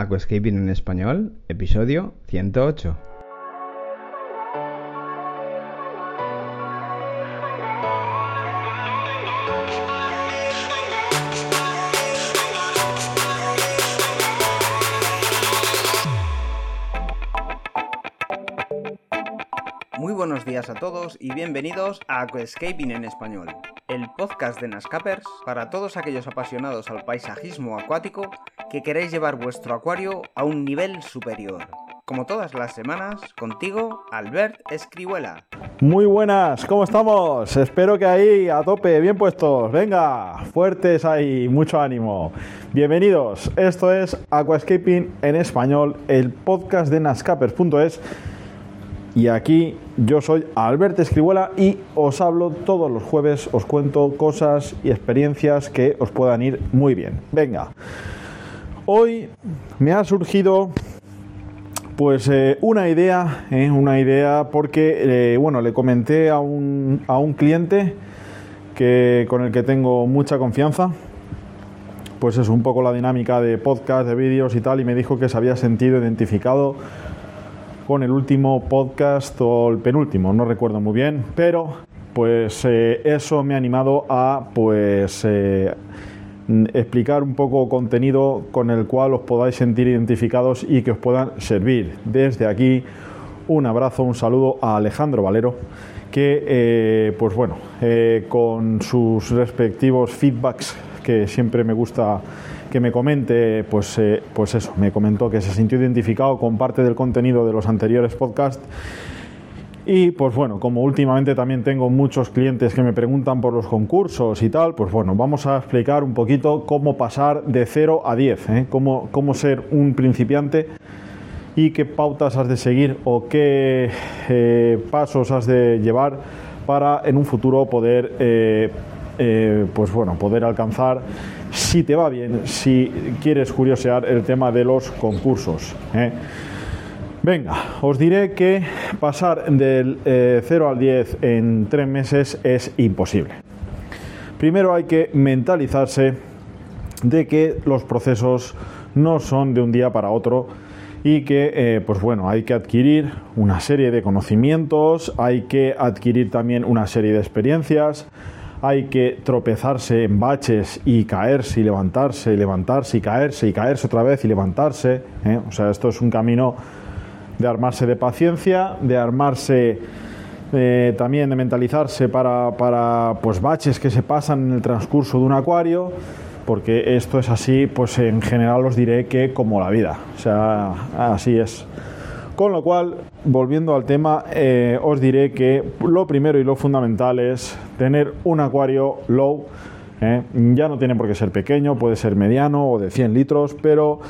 Aquascaping en español, episodio 108. Muy buenos días a todos y bienvenidos a Aquascaping en español, el podcast de Nascapers para todos aquellos apasionados al paisajismo acuático que queréis llevar vuestro acuario a un nivel superior. Como todas las semanas, contigo, Albert Escribuela. Muy buenas, ¿cómo estamos? Espero que ahí a tope, bien puestos. Venga, fuertes ahí, mucho ánimo. Bienvenidos, esto es Aquascaping en español, el podcast de nascapers.es. Y aquí yo soy Albert Escribuela y os hablo todos los jueves, os cuento cosas y experiencias que os puedan ir muy bien. Venga, hoy me ha surgido pues eh, una idea, eh, una idea porque, eh, bueno, le comenté a un, a un cliente que, con el que tengo mucha confianza, pues es un poco la dinámica de podcast, de vídeos y tal, y me dijo que se había sentido identificado con el último podcast o el penúltimo, no recuerdo muy bien, pero pues eso me ha animado a pues explicar un poco contenido con el cual os podáis sentir identificados y que os puedan servir. Desde aquí un abrazo, un saludo a Alejandro Valero que eh, pues bueno con sus respectivos feedbacks que siempre me gusta que me comente, pues, eh, pues eso, me comentó que se sintió identificado con parte del contenido de los anteriores podcasts. Y pues bueno, como últimamente también tengo muchos clientes que me preguntan por los concursos y tal, pues bueno, vamos a explicar un poquito cómo pasar de 0 a 10, ¿eh? cómo, cómo ser un principiante y qué pautas has de seguir o qué eh, pasos has de llevar para en un futuro poder, eh, pues bueno, poder alcanzar si te va bien, si quieres curiosear el tema de los concursos. Venga, os diré que pasar del 0 eh, al 10 en 3 meses es imposible. Primero hay que mentalizarse de que los procesos no son de un día para otro y que eh, pues bueno hay que adquirir una serie de conocimientos hay que adquirir también una serie de experiencias hay que tropezarse en baches y caerse y levantarse y levantarse y caerse y caerse otra vez y levantarse. ¿eh? O sea, esto es un camino de armarse de paciencia, de armarse eh, también de mentalizarse para, pues baches que se pasan en el transcurso de un acuario porque esto es así, pues en general os diré que como la vida, o sea, así es. Con lo cual, volviendo al tema, eh, os diré que lo primero y lo fundamental es tener un acuario low. Eh, ya no tiene por qué ser pequeño, puede ser mediano o de 100 litros, pero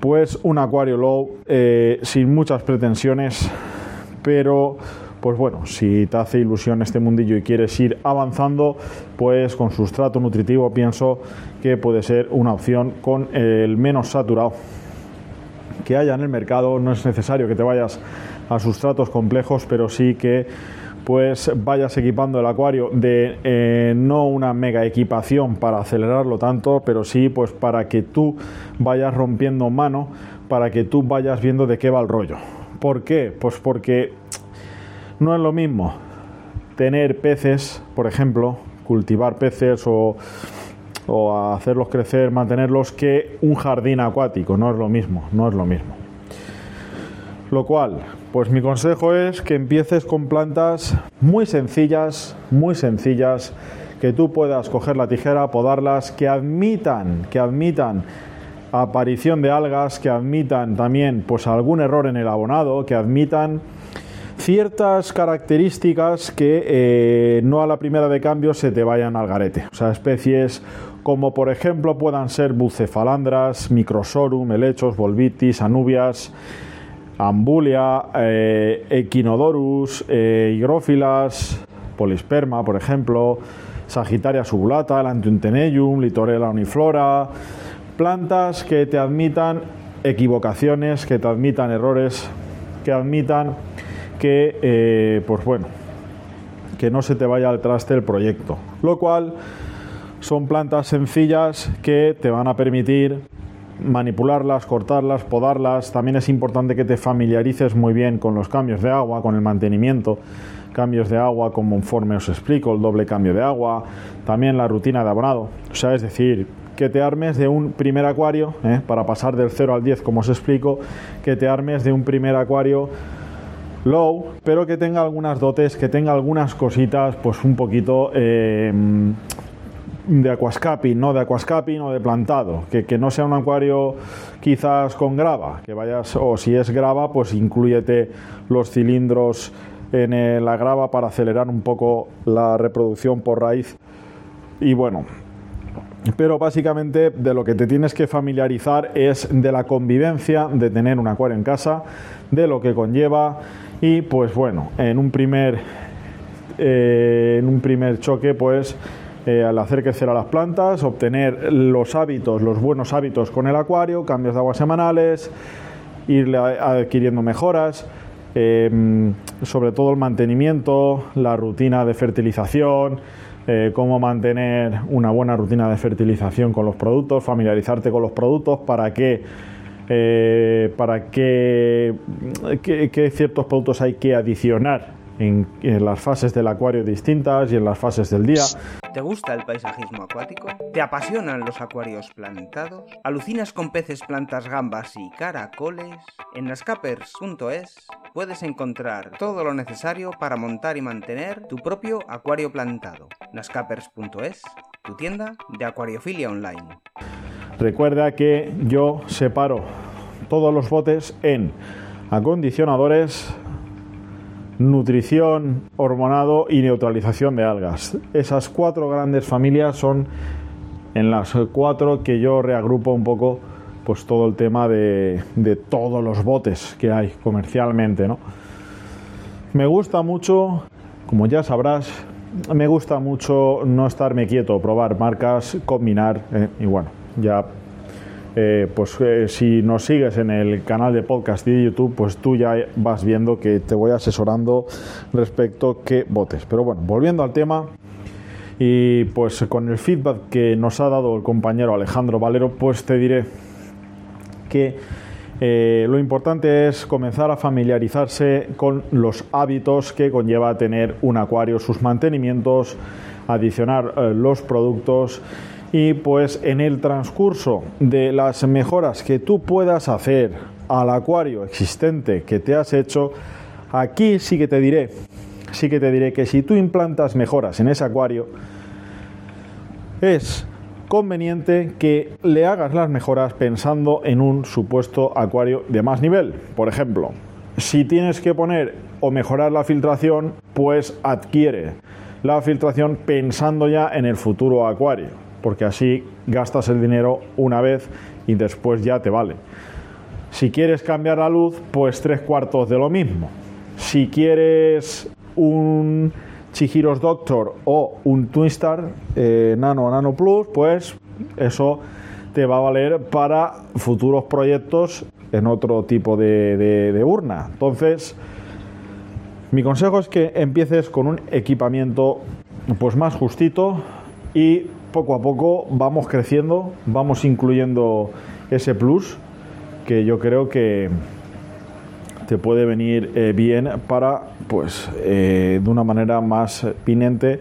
pues un acuario low eh, sin muchas pretensiones, pero pues bueno, si te hace ilusión este mundillo y quieres ir avanzando, pues con sustrato nutritivo pienso que puede ser una opción con el menos saturado que haya en el mercado. No es necesario que te vayas a sustratos complejos, pero sí que pues vayas equipando el acuario de eh, no una mega equipación para acelerarlo tanto, pero sí pues para que tú vayas rompiendo mano, para que tú vayas viendo de qué va el rollo. ¿Por qué? Pues porque no es lo mismo tener peces, por ejemplo, cultivar peces o o hacerlos crecer, mantenerlos, que un jardín acuático. No es lo mismo, no es lo mismo. Lo cual, pues mi consejo es que empieces con plantas muy sencillas, muy sencillas, que tú puedas coger la tijera, podarlas, que admitan, que admitan aparición de algas, que admitan también pues algún error en el abonado, que admitan ciertas características que eh, no a la primera de cambio se te vayan al garete. O sea, especies como por ejemplo puedan ser bucefalandras, microsorum, helechos, volvitis, anubias, ambulia, eh, equinodorus, eh, higrófilas, polisperma, por ejemplo, Sagittaria subulata, Lantuntenellum, Litorella uniflora, plantas que te admitan equivocaciones, que te admitan errores, que admitan que, eh, pues bueno, que no se te vaya al traste el proyecto. Lo cual son plantas sencillas que te van a permitir manipularlas, cortarlas, podarlas. También es importante que te familiarices muy bien con los cambios de agua, con el mantenimiento. Cambios de agua, conforme os explico, el doble cambio de agua, también la rutina de abonado. O sea, es decir, que te armes de un primer acuario, ¿eh? para pasar del 0 al 10, como os explico, que te armes de un primer acuario low, pero que tenga algunas dotes, que tenga algunas cositas, pues un poquito eh, de aquascaping, no de aquascaping o de plantado, que, que, no sea un acuario quizás con grava, que vayas, o si es grava, pues incluyete los cilindros en la grava para acelerar un poco la reproducción por raíz. Y bueno, pero básicamente de lo que te tienes que familiarizar es de la convivencia de tener un acuario en casa, de lo que conlleva y pues bueno, en un primer, eh, en un primer choque pues al hacer crecer a las plantas, obtener los hábitos, los buenos hábitos con el acuario, cambios de agua semanales, ir adquiriendo mejoras, eh, sobre todo el mantenimiento, la rutina de fertilización, eh, cómo mantener una buena rutina de fertilización con los productos, familiarizarte con los productos para que eh, para qué ciertos productos hay que adicionar en, las fases del acuario distintas y en las fases del día. ¿Te gusta el paisajismo acuático? ¿Te apasionan los acuarios plantados? ¿Alucinas con peces, plantas, gambas y caracoles? En nascapers.es puedes encontrar todo lo necesario para montar y mantener tu propio acuario plantado. nascapers.es, tu tienda de acuariofilia online. Recuerda que yo separo todos los botes en acondicionadores, nutrición, hormonado y neutralización de algas. Esas cuatro grandes familias son en las cuatro que yo reagrupo un poco pues todo el tema de, todos los botes que hay comercialmente, ¿no? Me gusta mucho, como ya sabrás, me gusta mucho no estarme quieto, probar marcas, combinar eh, y bueno, ya eh, pues eh, si nos sigues en el canal de podcast y de YouTube, pues tú ya vas viendo que te voy asesorando respecto a qué botes. Pero bueno, volviendo al tema, y pues con el feedback que nos ha dado el compañero Alejandro Valero, pues te diré que eh, lo importante es comenzar a familiarizarse con los hábitos que conlleva tener un acuario, sus mantenimientos, adicionar los productos y pues en el transcurso de las mejoras que tú puedas hacer al acuario existente que te has hecho, aquí sí que te diré, sí que te diré que si tú implantas mejoras en ese acuario, es conveniente que le hagas las mejoras pensando en un supuesto acuario de más nivel. Por ejemplo, si tienes que poner o mejorar la filtración, pues adquiere la filtración pensando ya en el futuro acuario porque así gastas el dinero una vez y después ya te vale. Si quieres cambiar la luz, pues tres cuartos de lo mismo. Si quieres un Chihiros Doctor o un Twinstar eh, Nano o Nano Plus, pues eso te va a valer para futuros proyectos en otro tipo de, de urna. Entonces, mi consejo es que empieces con un equipamiento pues más justito y poco a poco vamos creciendo, vamos incluyendo ese plus que yo creo que te puede venir eh, bien para, pues, eh, de una manera más pinente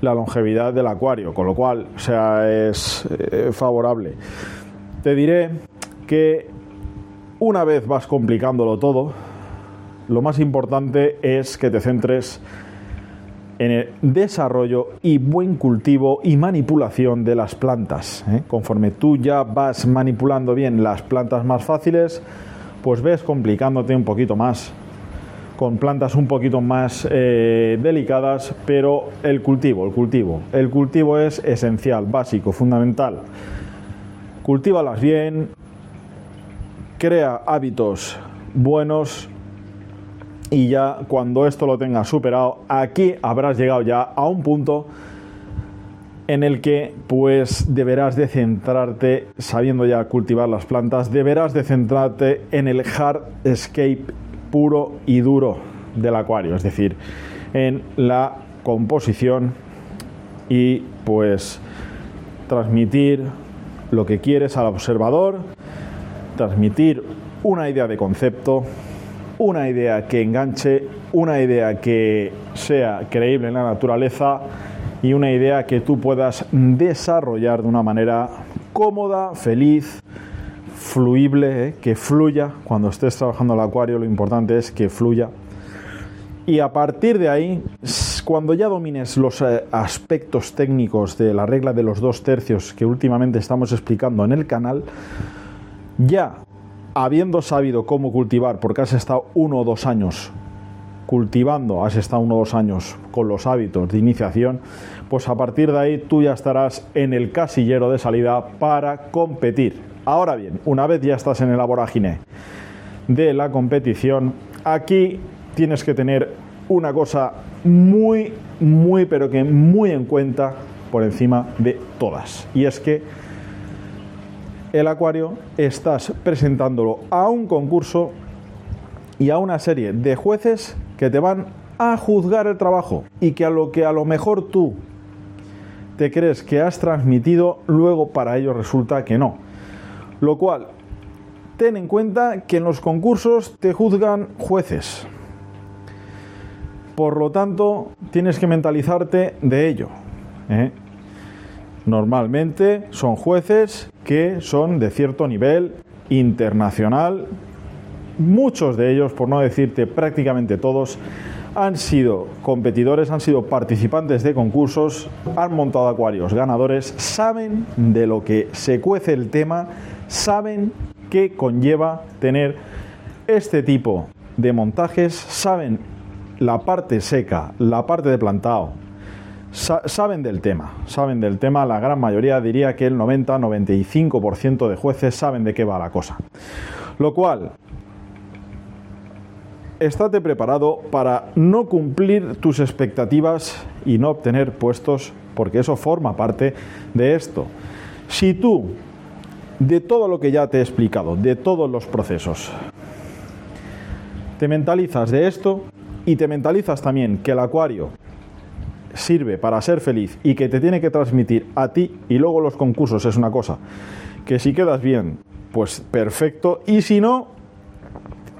la longevidad del acuario, con lo cual, o sea, es eh, favorable. Te diré que una vez vas complicándolo todo, lo más importante es que te centres en el desarrollo y buen cultivo y manipulación de las plantas. ¿eh? Conforme tú ya vas manipulando bien las plantas más fáciles, pues ves complicándote un poquito más con plantas un poquito más eh, delicadas, pero el cultivo, el cultivo, el cultivo es esencial, básico, fundamental. Cultívalas bien, crea hábitos buenos y ya cuando esto lo tengas superado, aquí habrás llegado ya a un punto en el que pues deberás de centrarte, sabiendo ya cultivar las plantas, deberás de centrarte en el hard escape puro y duro del acuario, es decir, en la composición y pues transmitir lo que quieres al observador transmitir una idea de concepto, una idea que enganche, una idea que sea creíble en la naturaleza y una idea que tú puedas desarrollar de una manera cómoda, feliz, fluible, ¿eh? que fluya. Cuando estés trabajando el acuario lo importante es que fluya. Y a partir de ahí, cuando ya domines los eh, aspectos técnicos de la regla de los dos tercios que últimamente estamos explicando en el canal, ya habiendo sabido cómo cultivar, porque has estado uno o dos años cultivando, has estado uno o dos años con los hábitos de iniciación, pues a partir de ahí tú ya estarás en el casillero de salida para competir. Ahora bien, una vez ya estás en el vorágine de la competición, aquí tienes que tener una cosa muy, muy, pero que muy en cuenta por encima de todas. Y es que el acuario estás presentándolo a un concurso y a una serie de jueces que te van a juzgar el trabajo y que a lo que a lo mejor tú te crees que has transmitido, luego para ellos resulta que no. Lo cual, ten en cuenta que en los concursos te juzgan jueces. Por lo tanto, tienes que mentalizarte de ello. ¿eh? Normalmente son jueces que son de cierto nivel internacional. Muchos de ellos, por no decirte prácticamente todos, han sido competidores, han sido participantes de concursos, han montado acuarios ganadores, saben de lo que se cuece el tema, saben qué conlleva tener este tipo de montajes, saben la parte seca, la parte de plantado, saben del tema, saben del tema, la gran mayoría diría que el 90-95% de jueces saben de qué va la cosa. Lo cual, estate preparado para no cumplir tus expectativas y no obtener puestos, porque eso forma parte de esto. Si tú, de todo lo que ya te he explicado, de todos los procesos, te mentalizas de esto y te mentalizas también que el acuario sirve para ser feliz y que te tiene que transmitir a ti y luego los concursos es una cosa que si quedas bien, pues perfecto y si no,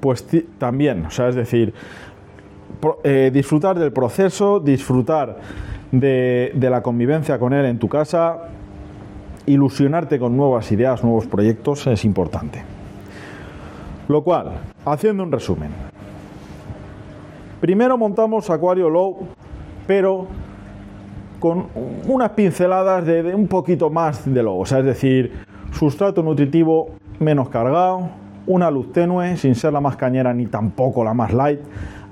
pues también, o sea, es decir, eh, disfrutar del proceso, disfrutar de, de la convivencia con él en tu casa, ilusionarte con nuevas ideas, nuevos proyectos es importante. Lo cual, haciendo un resumen, primero montamos Acuario Low, pero con unas pinceladas de, un poquito más de logo, o sea, es decir, sustrato nutritivo menos cargado, una luz tenue, sin ser la más cañera ni tampoco la más light,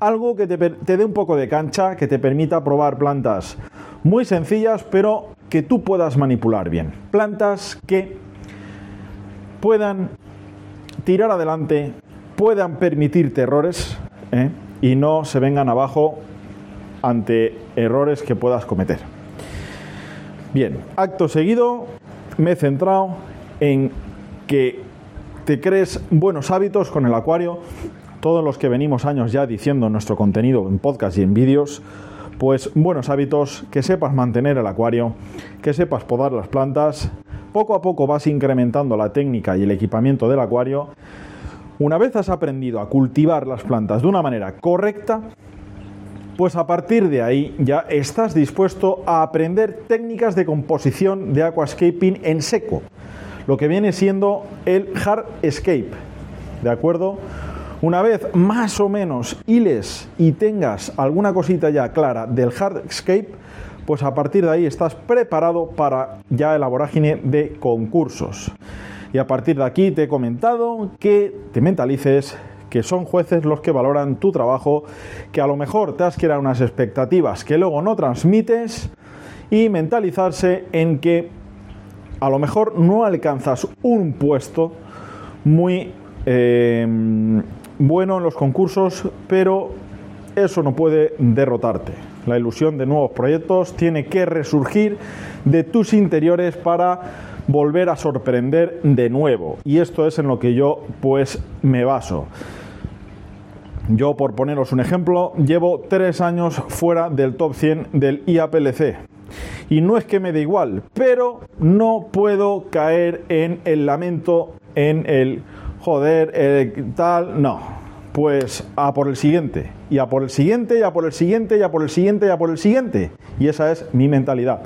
algo que te, te dé un poco de cancha, que te permita probar plantas muy sencillas, pero que tú puedas manipular bien. Plantas que puedan tirar adelante, puedan permitirte errores ¿eh? y no se vengan abajo ante errores que puedas cometer. Bien, acto seguido me he centrado en que te crees buenos hábitos con el acuario. Todos los que venimos años ya diciendo nuestro contenido en podcast y en vídeos, pues buenos hábitos, que sepas mantener el acuario, que sepas podar las plantas. Poco a poco vas incrementando la técnica y el equipamiento del acuario. Una vez has aprendido a cultivar las plantas de una manera correcta, pues a partir de ahí ya estás dispuesto a aprender técnicas de composición de aquascaping en seco, lo que viene siendo el hard escape, ¿de acuerdo? Una vez más o menos hiles y tengas alguna cosita ya clara del hard escape, pues a partir de ahí estás preparado para ya el vorágine de concursos. Y a partir de aquí te he comentado que te mentalices que son jueces los que valoran tu trabajo, que a lo mejor te has creado unas expectativas que luego no transmites y mentalizarse en que a lo mejor no alcanzas un puesto muy eh, bueno en los concursos, pero eso no puede derrotarte. La ilusión de nuevos proyectos tiene que resurgir de tus interiores para volver a sorprender de nuevo. Y esto es en lo que yo pues me baso. Yo, por poneros un ejemplo, llevo tres años fuera del top 100 del IAPLC. Y no es que me dé igual, pero no puedo caer en el lamento, en el joder, eh, tal, no. Pues a por el siguiente, y a por el siguiente, y a por el siguiente, y a por el siguiente, y a por el siguiente. Y esa es mi mentalidad.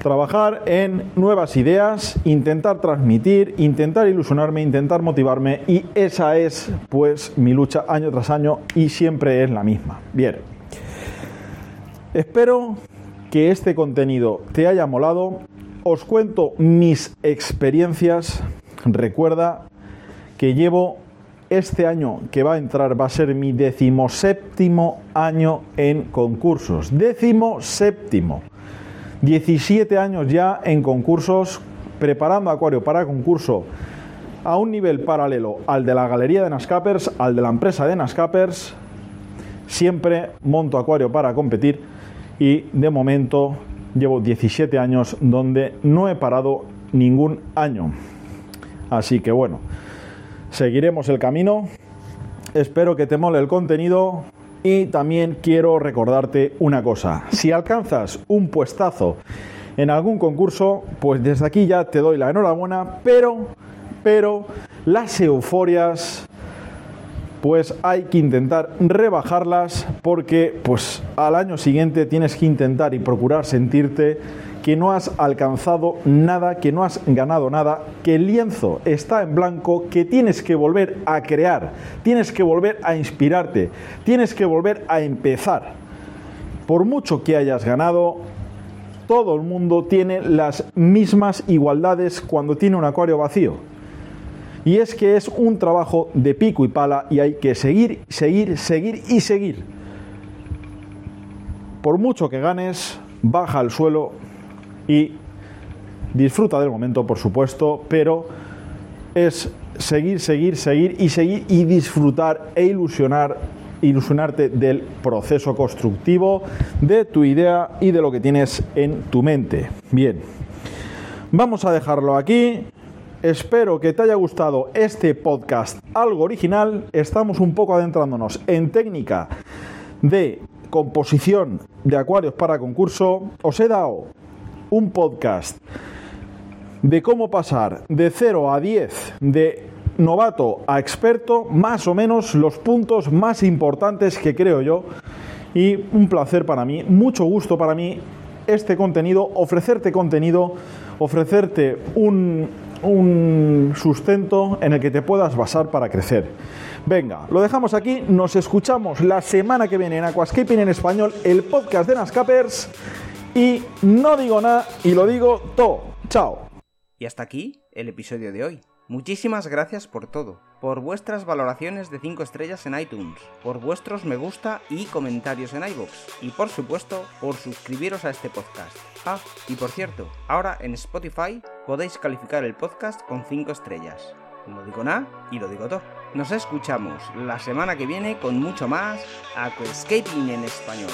Trabajar en nuevas ideas, intentar transmitir, intentar ilusionarme, intentar motivarme, y esa es pues mi lucha año tras año y siempre es la misma. Bien. Espero que este contenido te haya molado. Os cuento mis experiencias. Recuerda que llevo este año que va a entrar, va a ser mi decimoséptimo año en concursos. Décimo séptimo. 17 años ya en concursos, preparando acuario para concurso a un nivel paralelo al de la galería de Nascapers, al de la empresa de Nascapers. Siempre monto acuario para competir y de momento llevo 17 años donde no he parado ningún año. Así que bueno, seguiremos el camino. Espero que te mole el contenido y también quiero recordarte una cosa. Si alcanzas un puestazo en algún concurso, pues desde aquí ya te doy la enhorabuena, pero pero las euforias pues hay que intentar rebajarlas porque pues al año siguiente tienes que intentar y procurar sentirte que no has alcanzado nada, que no has ganado nada, que el lienzo está en blanco, que tienes que volver a crear, tienes que volver a inspirarte, tienes que volver a empezar. Por mucho que hayas ganado, todo el mundo tiene las mismas igualdades cuando tiene un acuario vacío. Y es que es un trabajo de pico y pala y hay que seguir, seguir, seguir y seguir. Por mucho que ganes, baja al suelo y disfruta del momento, por supuesto, pero es seguir, seguir, seguir y seguir y disfrutar e ilusionar, ilusionarte del proceso constructivo, de tu idea y de lo que tienes en tu mente. Bien, vamos a dejarlo aquí. Espero que te haya gustado este podcast algo original. Estamos un poco adentrándonos en técnica de composición de acuarios para concurso. Os he dado un podcast de cómo pasar de 0 a 10 de novato a experto, más o menos los puntos más importantes que creo yo. Y un placer para mí, mucho gusto para mí este contenido, ofrecerte contenido, ofrecerte un, un sustento en el que te puedas basar para crecer. Venga, lo dejamos aquí, nos escuchamos la semana que viene en Aquascaping en español, el podcast de Nascapers. Y no digo nada y lo digo todo. Chao. Y hasta aquí el episodio de hoy. Muchísimas gracias por todo, por vuestras valoraciones de 5 estrellas en iTunes, por vuestros me gusta y comentarios en iVoox, y por supuesto por suscribiros a este podcast. Ah, y por cierto, ahora en Spotify podéis calificar el podcast con 5 estrellas. No digo nada y lo digo todo. Nos escuchamos la semana que viene con mucho más Aquascaping en español.